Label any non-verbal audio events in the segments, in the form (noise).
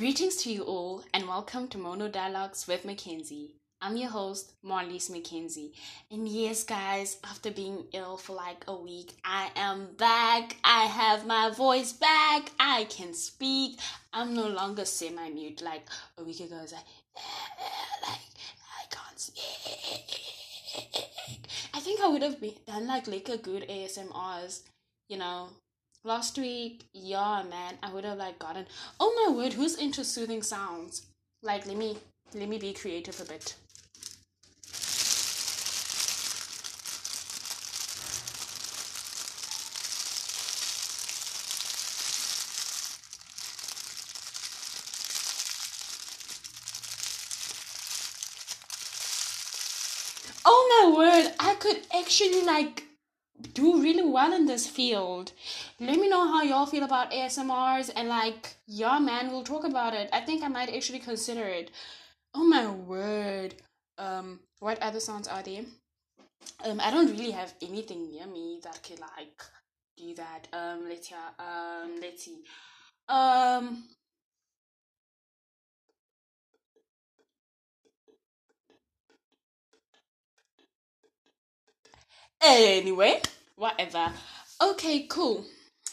Greetings to you all, and welcome to Mono Dialogues with Mackenzie. I'm your host, Marlice Mackenzie. And yes, guys, after being ill for like a week, I am back. I have my voice back. I can speak. I'm no longer semi mute like a week ago. I was like, like, I can't speak. I think I would have been, done like, like a good ASMRs, you know, last week yeah man i would have like gotten oh my word who's into soothing sounds like let me let me be creative a bit oh my word i could actually like do really well in this field. Let me know how y'all feel about ASMRs and like, yeah, man, we'll talk about it. I think I might actually consider it. Oh my word. Um, what other sounds are there? Um, I don't really have anything near me that could like do that. Um, let's hear. Um, let's see. Um. Anyway, whatever. Okay, cool.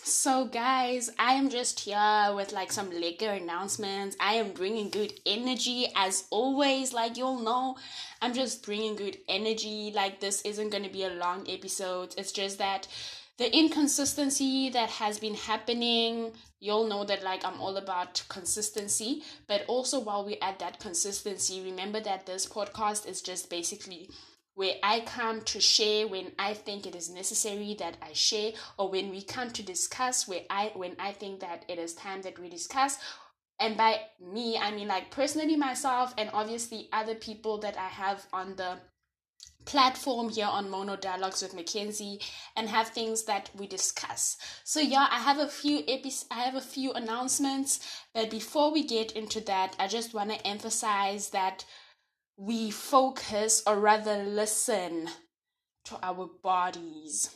So, guys, I am just here with like some liquor announcements. I am bringing good energy as always. Like, you'll know, I'm just bringing good energy. Like, this isn't going to be a long episode. It's just that the inconsistency that has been happening, you'll know that like I'm all about consistency. But also, while we're at that consistency, remember that this podcast is just basically where I come to share when I think it is necessary that I share, or when we come to discuss where I when I think that it is time that we discuss. And by me, I mean like personally myself and obviously other people that I have on the platform here on Mono Dialogues with Mackenzie and have things that we discuss. So yeah, I have a few epi- I have a few announcements, but before we get into that, I just want to emphasize that we focus or rather listen to our bodies.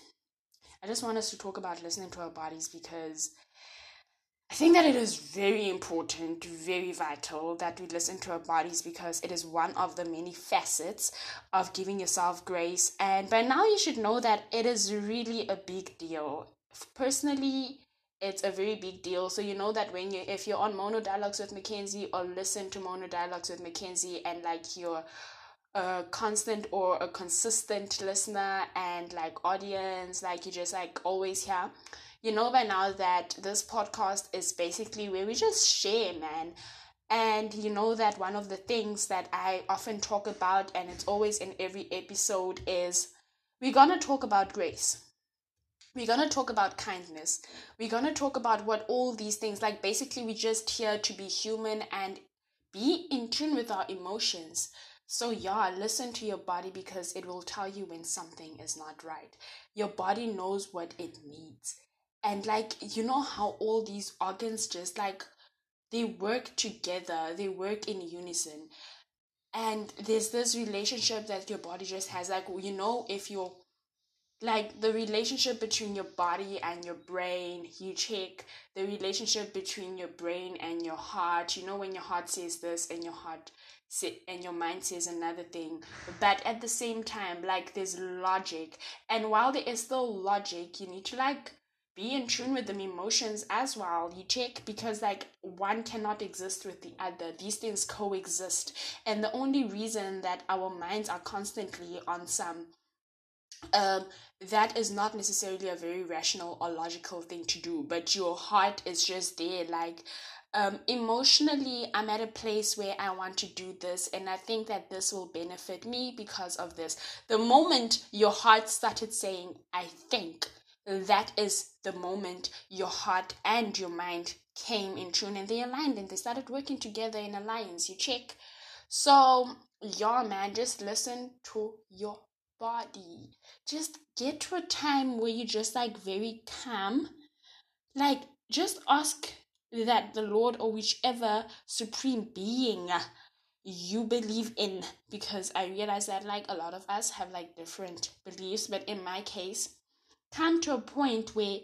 I just want us to talk about listening to our bodies because I think that it is very important, very vital that we listen to our bodies because it is one of the many facets of giving yourself grace. And by now, you should know that it is really a big deal. Personally, it's a very big deal. So you know that when you if you're on mono dialogues with Mackenzie or listen to mono dialogues with Mackenzie and like you're a constant or a consistent listener and like audience, like you just like always here, you know by now that this podcast is basically where we just share, man. And you know that one of the things that I often talk about, and it's always in every episode, is we're gonna talk about grace we're going to talk about kindness. We're going to talk about what all these things like basically we're just here to be human and be in tune with our emotions. So yeah, listen to your body because it will tell you when something is not right. Your body knows what it needs. And like you know how all these organs just like they work together, they work in unison. And there's this relationship that your body just has like you know if you're like the relationship between your body and your brain you check the relationship between your brain and your heart. You know when your heart says this and your heart and your mind says another thing. But at the same time like there's logic. And while there is still logic you need to like be in tune with the emotions as well. You check because like one cannot exist with the other. These things coexist. And the only reason that our minds are constantly on some um, that is not necessarily a very rational or logical thing to do, but your heart is just there. Like, um, emotionally, I'm at a place where I want to do this, and I think that this will benefit me because of this. The moment your heart started saying, I think, that is the moment your heart and your mind came in tune and they aligned and they started working together in alliance. You check. So, yeah, man, just listen to your body. Just get to a time where you're just like very calm. Like just ask that the Lord or whichever supreme being you believe in because I realize that like a lot of us have like different beliefs, but in my case, come to a point where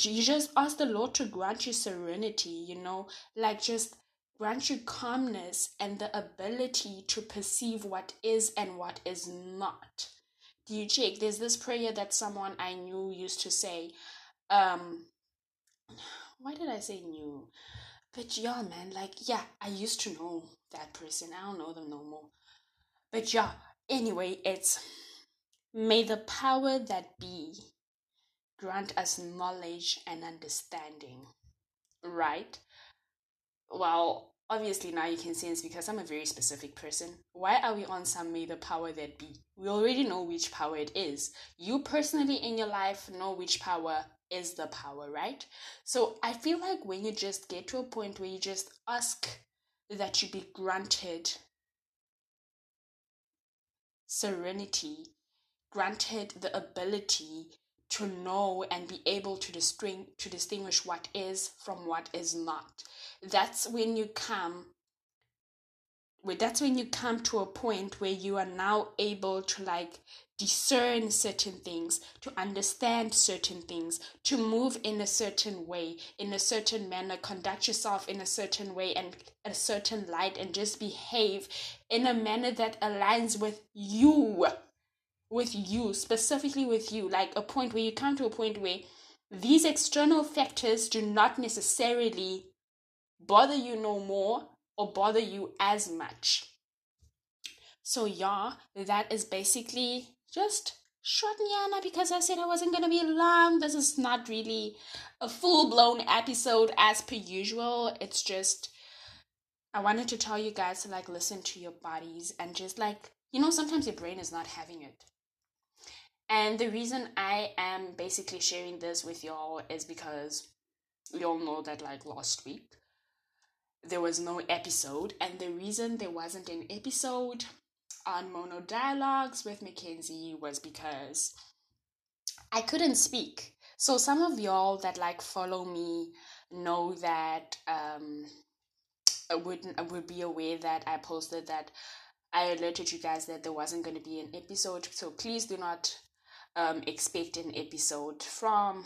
you just ask the Lord to grant you serenity, you know, like just grant you calmness and the ability to perceive what is and what is not. Do you check? There's this prayer that someone I knew used to say. Um, why did I say knew? But yeah, man, like, yeah, I used to know that person. I don't know them no more. But yeah, anyway, it's may the power that be grant us knowledge and understanding. Right? Well, obviously now you can sense because I'm a very specific person. Why are we on some may the power that be? We already know which power it is. You personally in your life know which power is the power, right? So I feel like when you just get to a point where you just ask that you be granted serenity, granted the ability to know and be able to distinguish to distinguish what is from what is not. That's when you come that's when you come to a point where you are now able to like discern certain things, to understand certain things, to move in a certain way, in a certain manner, conduct yourself in a certain way and a certain light, and just behave in a manner that aligns with you. With you, specifically with you, like a point where you come to a point where these external factors do not necessarily bother you no more or bother you as much. So, yeah, that is basically just short Nyana because I said I wasn't gonna be long. This is not really a full blown episode as per usual. It's just I wanted to tell you guys to like listen to your bodies and just like you know sometimes your brain is not having it. And the reason I am basically sharing this with y'all is because we all know that like last week there was no episode and the reason there wasn't an episode on Mono Dialogues with Mackenzie was because I couldn't speak. So some of y'all that like follow me know that um would would be aware that I posted that I alerted you guys that there wasn't going to be an episode. So please do not um expect an episode from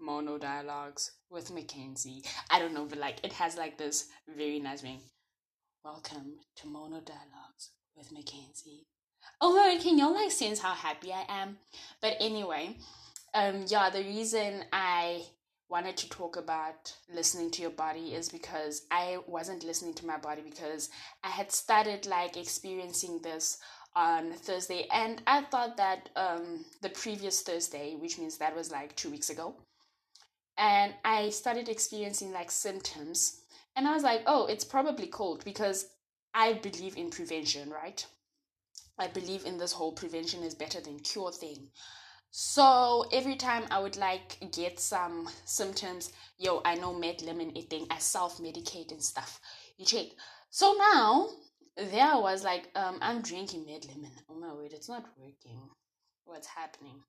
Mono Dialogues with Mackenzie. I don't know, but like it has like this very nice ring. Welcome to Mono Dialogues with Mackenzie. My can y'all like sense how happy I am? But anyway, um yeah, the reason I wanted to talk about listening to your body is because I wasn't listening to my body because I had started like experiencing this on Thursday and I thought that um the previous Thursday, which means that was like 2 weeks ago, and I started experiencing like symptoms and I was like, "Oh, it's probably cold because I believe in prevention, right? I believe in this whole prevention is better than cure thing. So every time I would like get some symptoms, yo, I know Med-Lemon eating, I self medicate and stuff. You check. So now there I was like, um, I'm drinking Med-Lemon. Oh my word, it's not working. What's happening?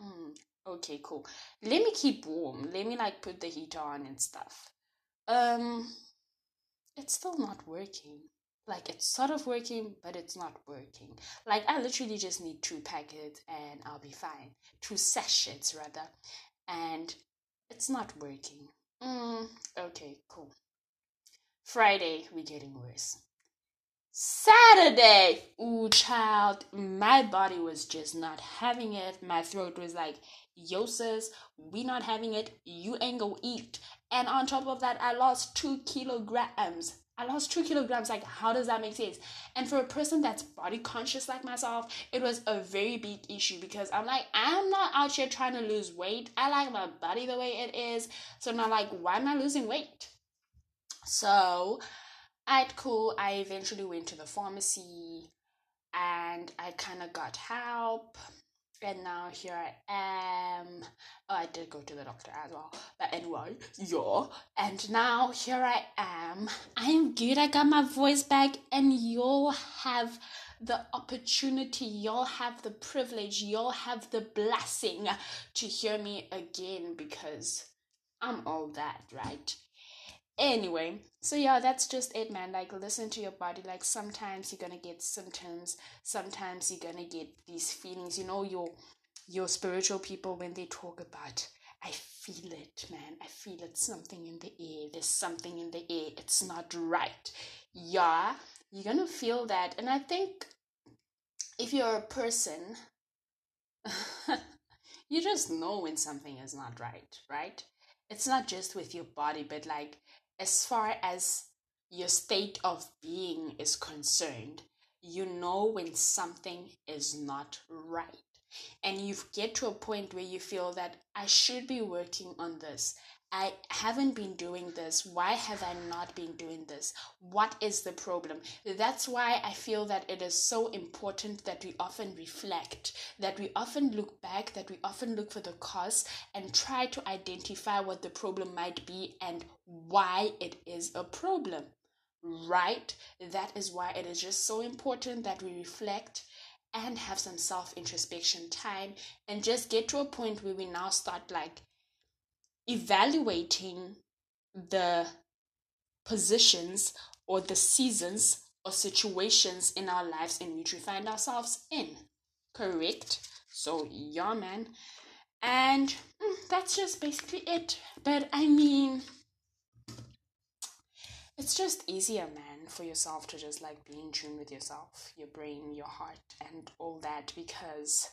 Mm, okay, cool. Let me keep warm. Let me like put the heater on and stuff. Um, it's still not working like it's sort of working but it's not working like i literally just need two packets and i'll be fine two sachets rather and it's not working mm, okay cool friday we're getting worse saturday ooh child my body was just not having it my throat was like yo sis we not having it you ain't gonna eat and on top of that i lost two kilograms I lost two kilograms. Like, how does that make sense? And for a person that's body conscious like myself, it was a very big issue because I'm like, I'm not out here trying to lose weight. I like my body the way it is. So now, like, why am I losing weight? So, at cool, I eventually went to the pharmacy and I kind of got help and now here I am. Oh, I did go to the doctor as well. But anyway, yeah. And now here I am. I'm good. I got my voice back, and you'll have the opportunity, you'll have the privilege, you'll have the blessing to hear me again because I'm all that, right? Anyway, so yeah, that's just it, man. Like, listen to your body. Like, sometimes you're gonna get symptoms. Sometimes you're gonna get these feelings. You know, your your spiritual people when they talk about I feel it, man. I feel it. Something in the air. There's something in the air. It's not right. Yeah, you're gonna feel that. And I think if you're a person, (laughs) you just know when something is not right, right? It's not just with your body, but like as far as your state of being is concerned, you know when something is not right. And you get to a point where you feel that I should be working on this. I haven't been doing this. Why have I not been doing this? What is the problem? That's why I feel that it is so important that we often reflect, that we often look back, that we often look for the cause and try to identify what the problem might be and why it is a problem. Right? That is why it is just so important that we reflect and have some self introspection time and just get to a point where we now start like evaluating the positions or the seasons or situations in our lives in which we find ourselves in. Correct? So, yeah, man. And mm, that's just basically it. But I mean, it's just easier, man, for yourself to just like be in tune with yourself, your brain, your heart, and all that because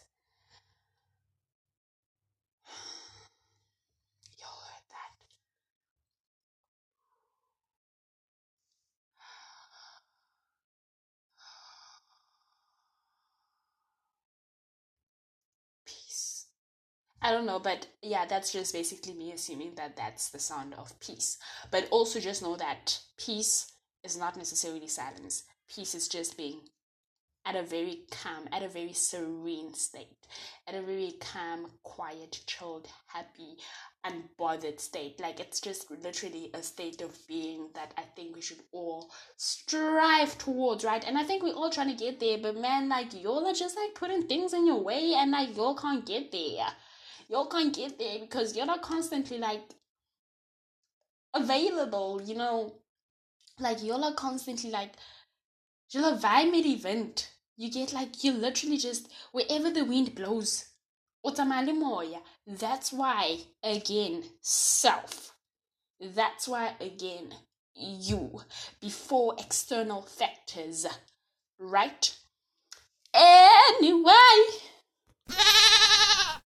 I don't know, but yeah, that's just basically me assuming that that's the sound of peace. But also just know that peace is not necessarily silence. Peace is just being at a very calm, at a very serene state, at a very calm, quiet, chilled, happy, unbothered state. Like it's just literally a state of being that I think we should all strive towards, right? And I think we're all trying to get there, but man, like y'all are just like putting things in your way and like y'all can't get there. Y'all can't get there because you're not constantly like available, you know. Like y'all are constantly like wy met die event. You get like you literally just wherever the wind blows. That's why again self. That's why again you before external factors. Right? Anyway. (laughs)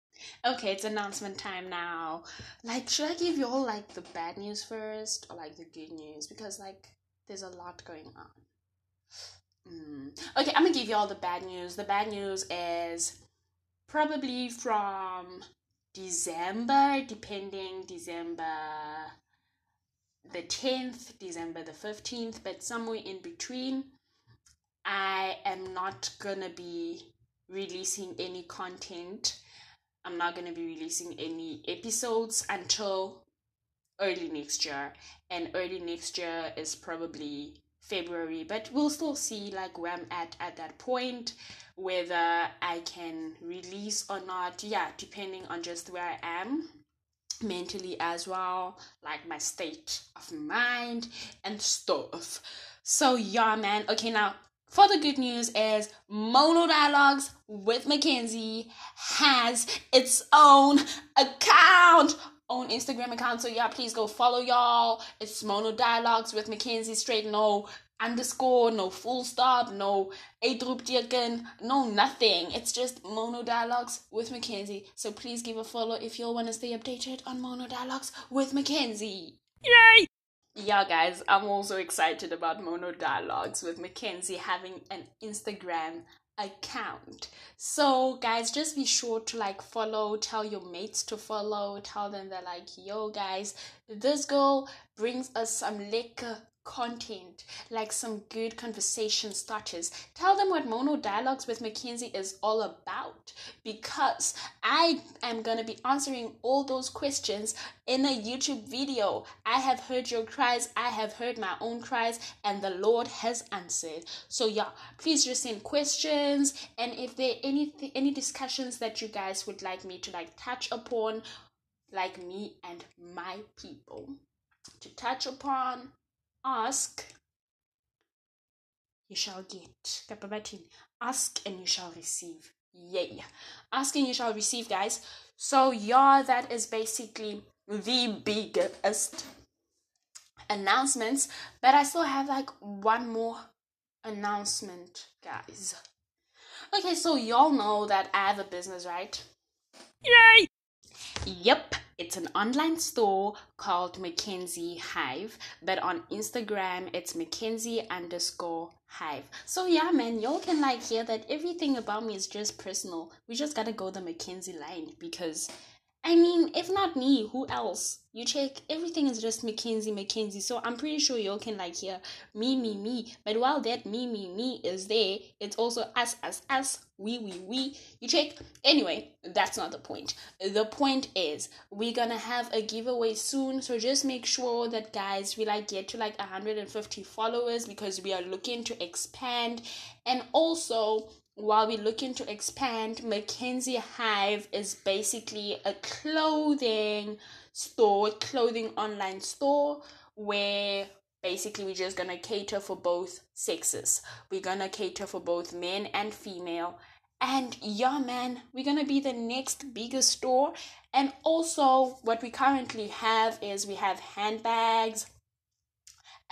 okay, it's announcement time now. Like, should I give you all like the bad news first or like the good news? Because like there's a lot going on. Mm. Okay, I'm gonna give you all the bad news. The bad news is probably from December, depending December the 10th, December the 15th, but somewhere in between. I am not gonna be releasing any content. I'm not gonna be releasing any episodes until early next year. And early next year is probably February, but we'll still see like where I'm at at that point, whether I can release or not. Yeah, depending on just where I am mentally as well, like my state of mind and stuff. So yeah, man. Okay, now for the good news is Mono Dialogues with Mackenzie has its own account own Instagram account. So y'all please go follow y'all. It's Mono Dialogues with Mackenzie straight no underscore, no full stop, no Adroopteken, no nothing. It's just Mono Dialogues with Mackenzie. So please give a follow if you all want to stay updated on Mono Dialogues with Mackenzie. Yay! Yeah, guys, I'm also excited about Mono Dialogues with Mackenzie having an Instagram account. So, guys, just be sure to like follow, tell your mates to follow, tell them that, like, yo, guys, this girl brings us some liquor content, like some good conversation starters. Tell them what Mono Dialogues with Mackenzie is all about because I am going to be answering all those questions in a YouTube video. I have heard your cries, I have heard my own cries, and the Lord has answered. So, yeah, please just send questions and if there any any discussions that you guys would like me to like touch upon like me and my people to touch upon ask you shall get ask and you shall receive yay ask and you shall receive guys So, yeah, that is basically the biggest announcements. But I still have like one more announcement, guys. Okay, so y'all know that I have a business, right? Yay! Yep, it's an online store called Mackenzie Hive, but on Instagram it's Mackenzie underscore Hive. So yeah, man, y'all can like hear that everything about me is just personal. We just gotta go the Mackenzie line because I mean, if not me, who else? You check, everything is just Mackenzie, Mackenzie. So I'm pretty sure you all can like hear me, me, me. But while that me, me, me is there, it's also us, us, us, we, we, we. You check. Anyway, that's not the point. The point is we're gonna have a giveaway soon. So just make sure that guys we like get to like 150 followers because we are looking to expand and also while we're looking to expand, Mackenzie Hive is basically a clothing store, clothing online store where basically we're just gonna cater for both sexes. We're gonna cater for both men and female. And yeah, man, we're gonna be the next biggest store. And also, what we currently have is we have handbags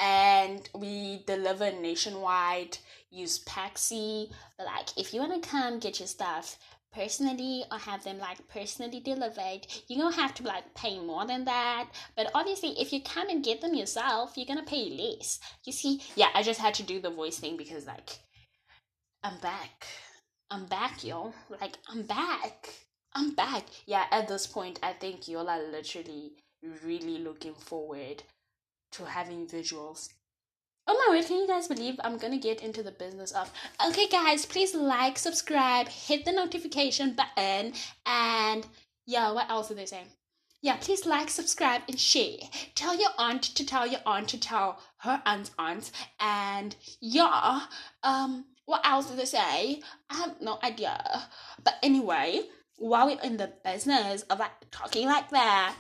and we deliver nationwide use Paxi. Like, if you want to come get your stuff personally or have them like personally delivered, you're gonna have to like pay more than that. But obviously, if you come and get them yourself, you're gonna pay less. You see, yeah, I just had to do the voice thing because like, I'm back. I'm back, yo. Like, I'm back. I'm back. Yeah, at this point, I think y'all are literally really looking forward to having visuals Oh my word, can you guys believe I'm gonna get into the business of okay guys, please like, subscribe, hit the notification button, and yeah, what else are they saying? Yeah, please like, subscribe, and share. Tell your aunt to tell your aunt to tell her aunt's aunt. And yeah, um, what else do they say? I have no idea. But anyway, while we're in the business of like talking like that,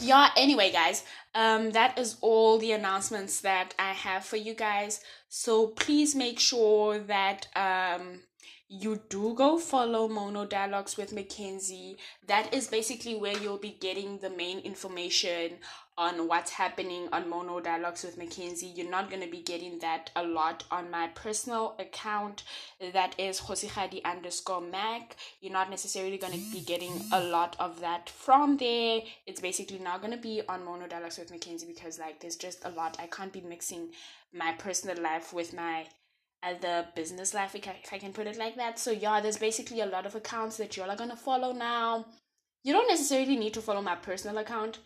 yeah anyway guys um that is all the announcements that i have for you guys. So please make sure that um you do go follow Mono Dialogues with Mackenzie. That is basically where you'll be getting the main information on what's happening on Mono Dialogues with Mackenzie. You're not going to be getting that a lot on my personal account. That is Hosigadi underscore Mac. You're not necessarily going to be getting a lot of that from there. It's basically not going to be on Mono Dialogues with Mackenzie because, like, there's just a lot. I can't be mixing my personal life with my as the business life, if I can put it like that. So yeah, there's basically a lot of accounts that y'all are gonna follow now. You don't necessarily need to follow my personal account.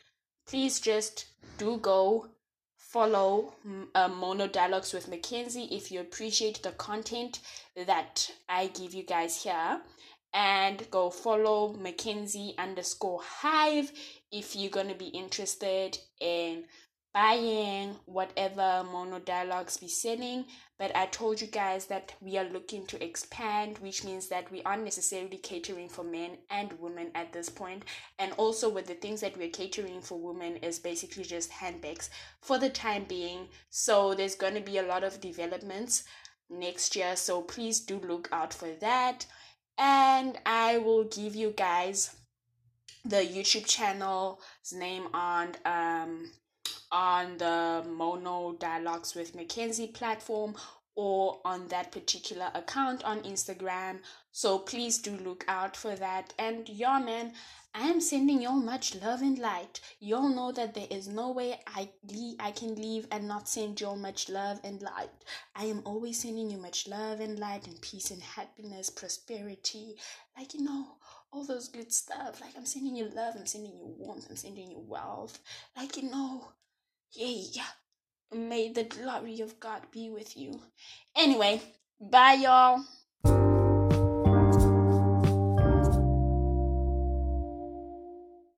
Please just do go follow uh, Mono Dialogues with Mackenzie if you appreciate the content that I give you guys here. And go follow Mackenzie underscore Hive if you're gonna be interested in buying whatever mono dialogues be selling but i told you guys that we are looking to expand which means that we aren't necessarily catering for men and women at this point. And also with the things that we're catering for women is basically just handbags for the time being. So there's going to be a lot of developments next year so please do look out for that. And i will give you guys the youtube channel's name on um on the Mono Dialogues with Mackenzie platform or on that particular account on Instagram. So please do look out for that. And yeah, man, I am sending y'all much love and light. Y'all know that there is no way I leave, I can leave and not send y'all much love and light. I am always sending you much love and light and peace and happiness, prosperity, like you know, all those good stuff. Like I'm sending you love, I'm sending you warmth, I'm sending you wealth. Like you know, Yay. May the glory of God be with you. Anyway, bye, y'all.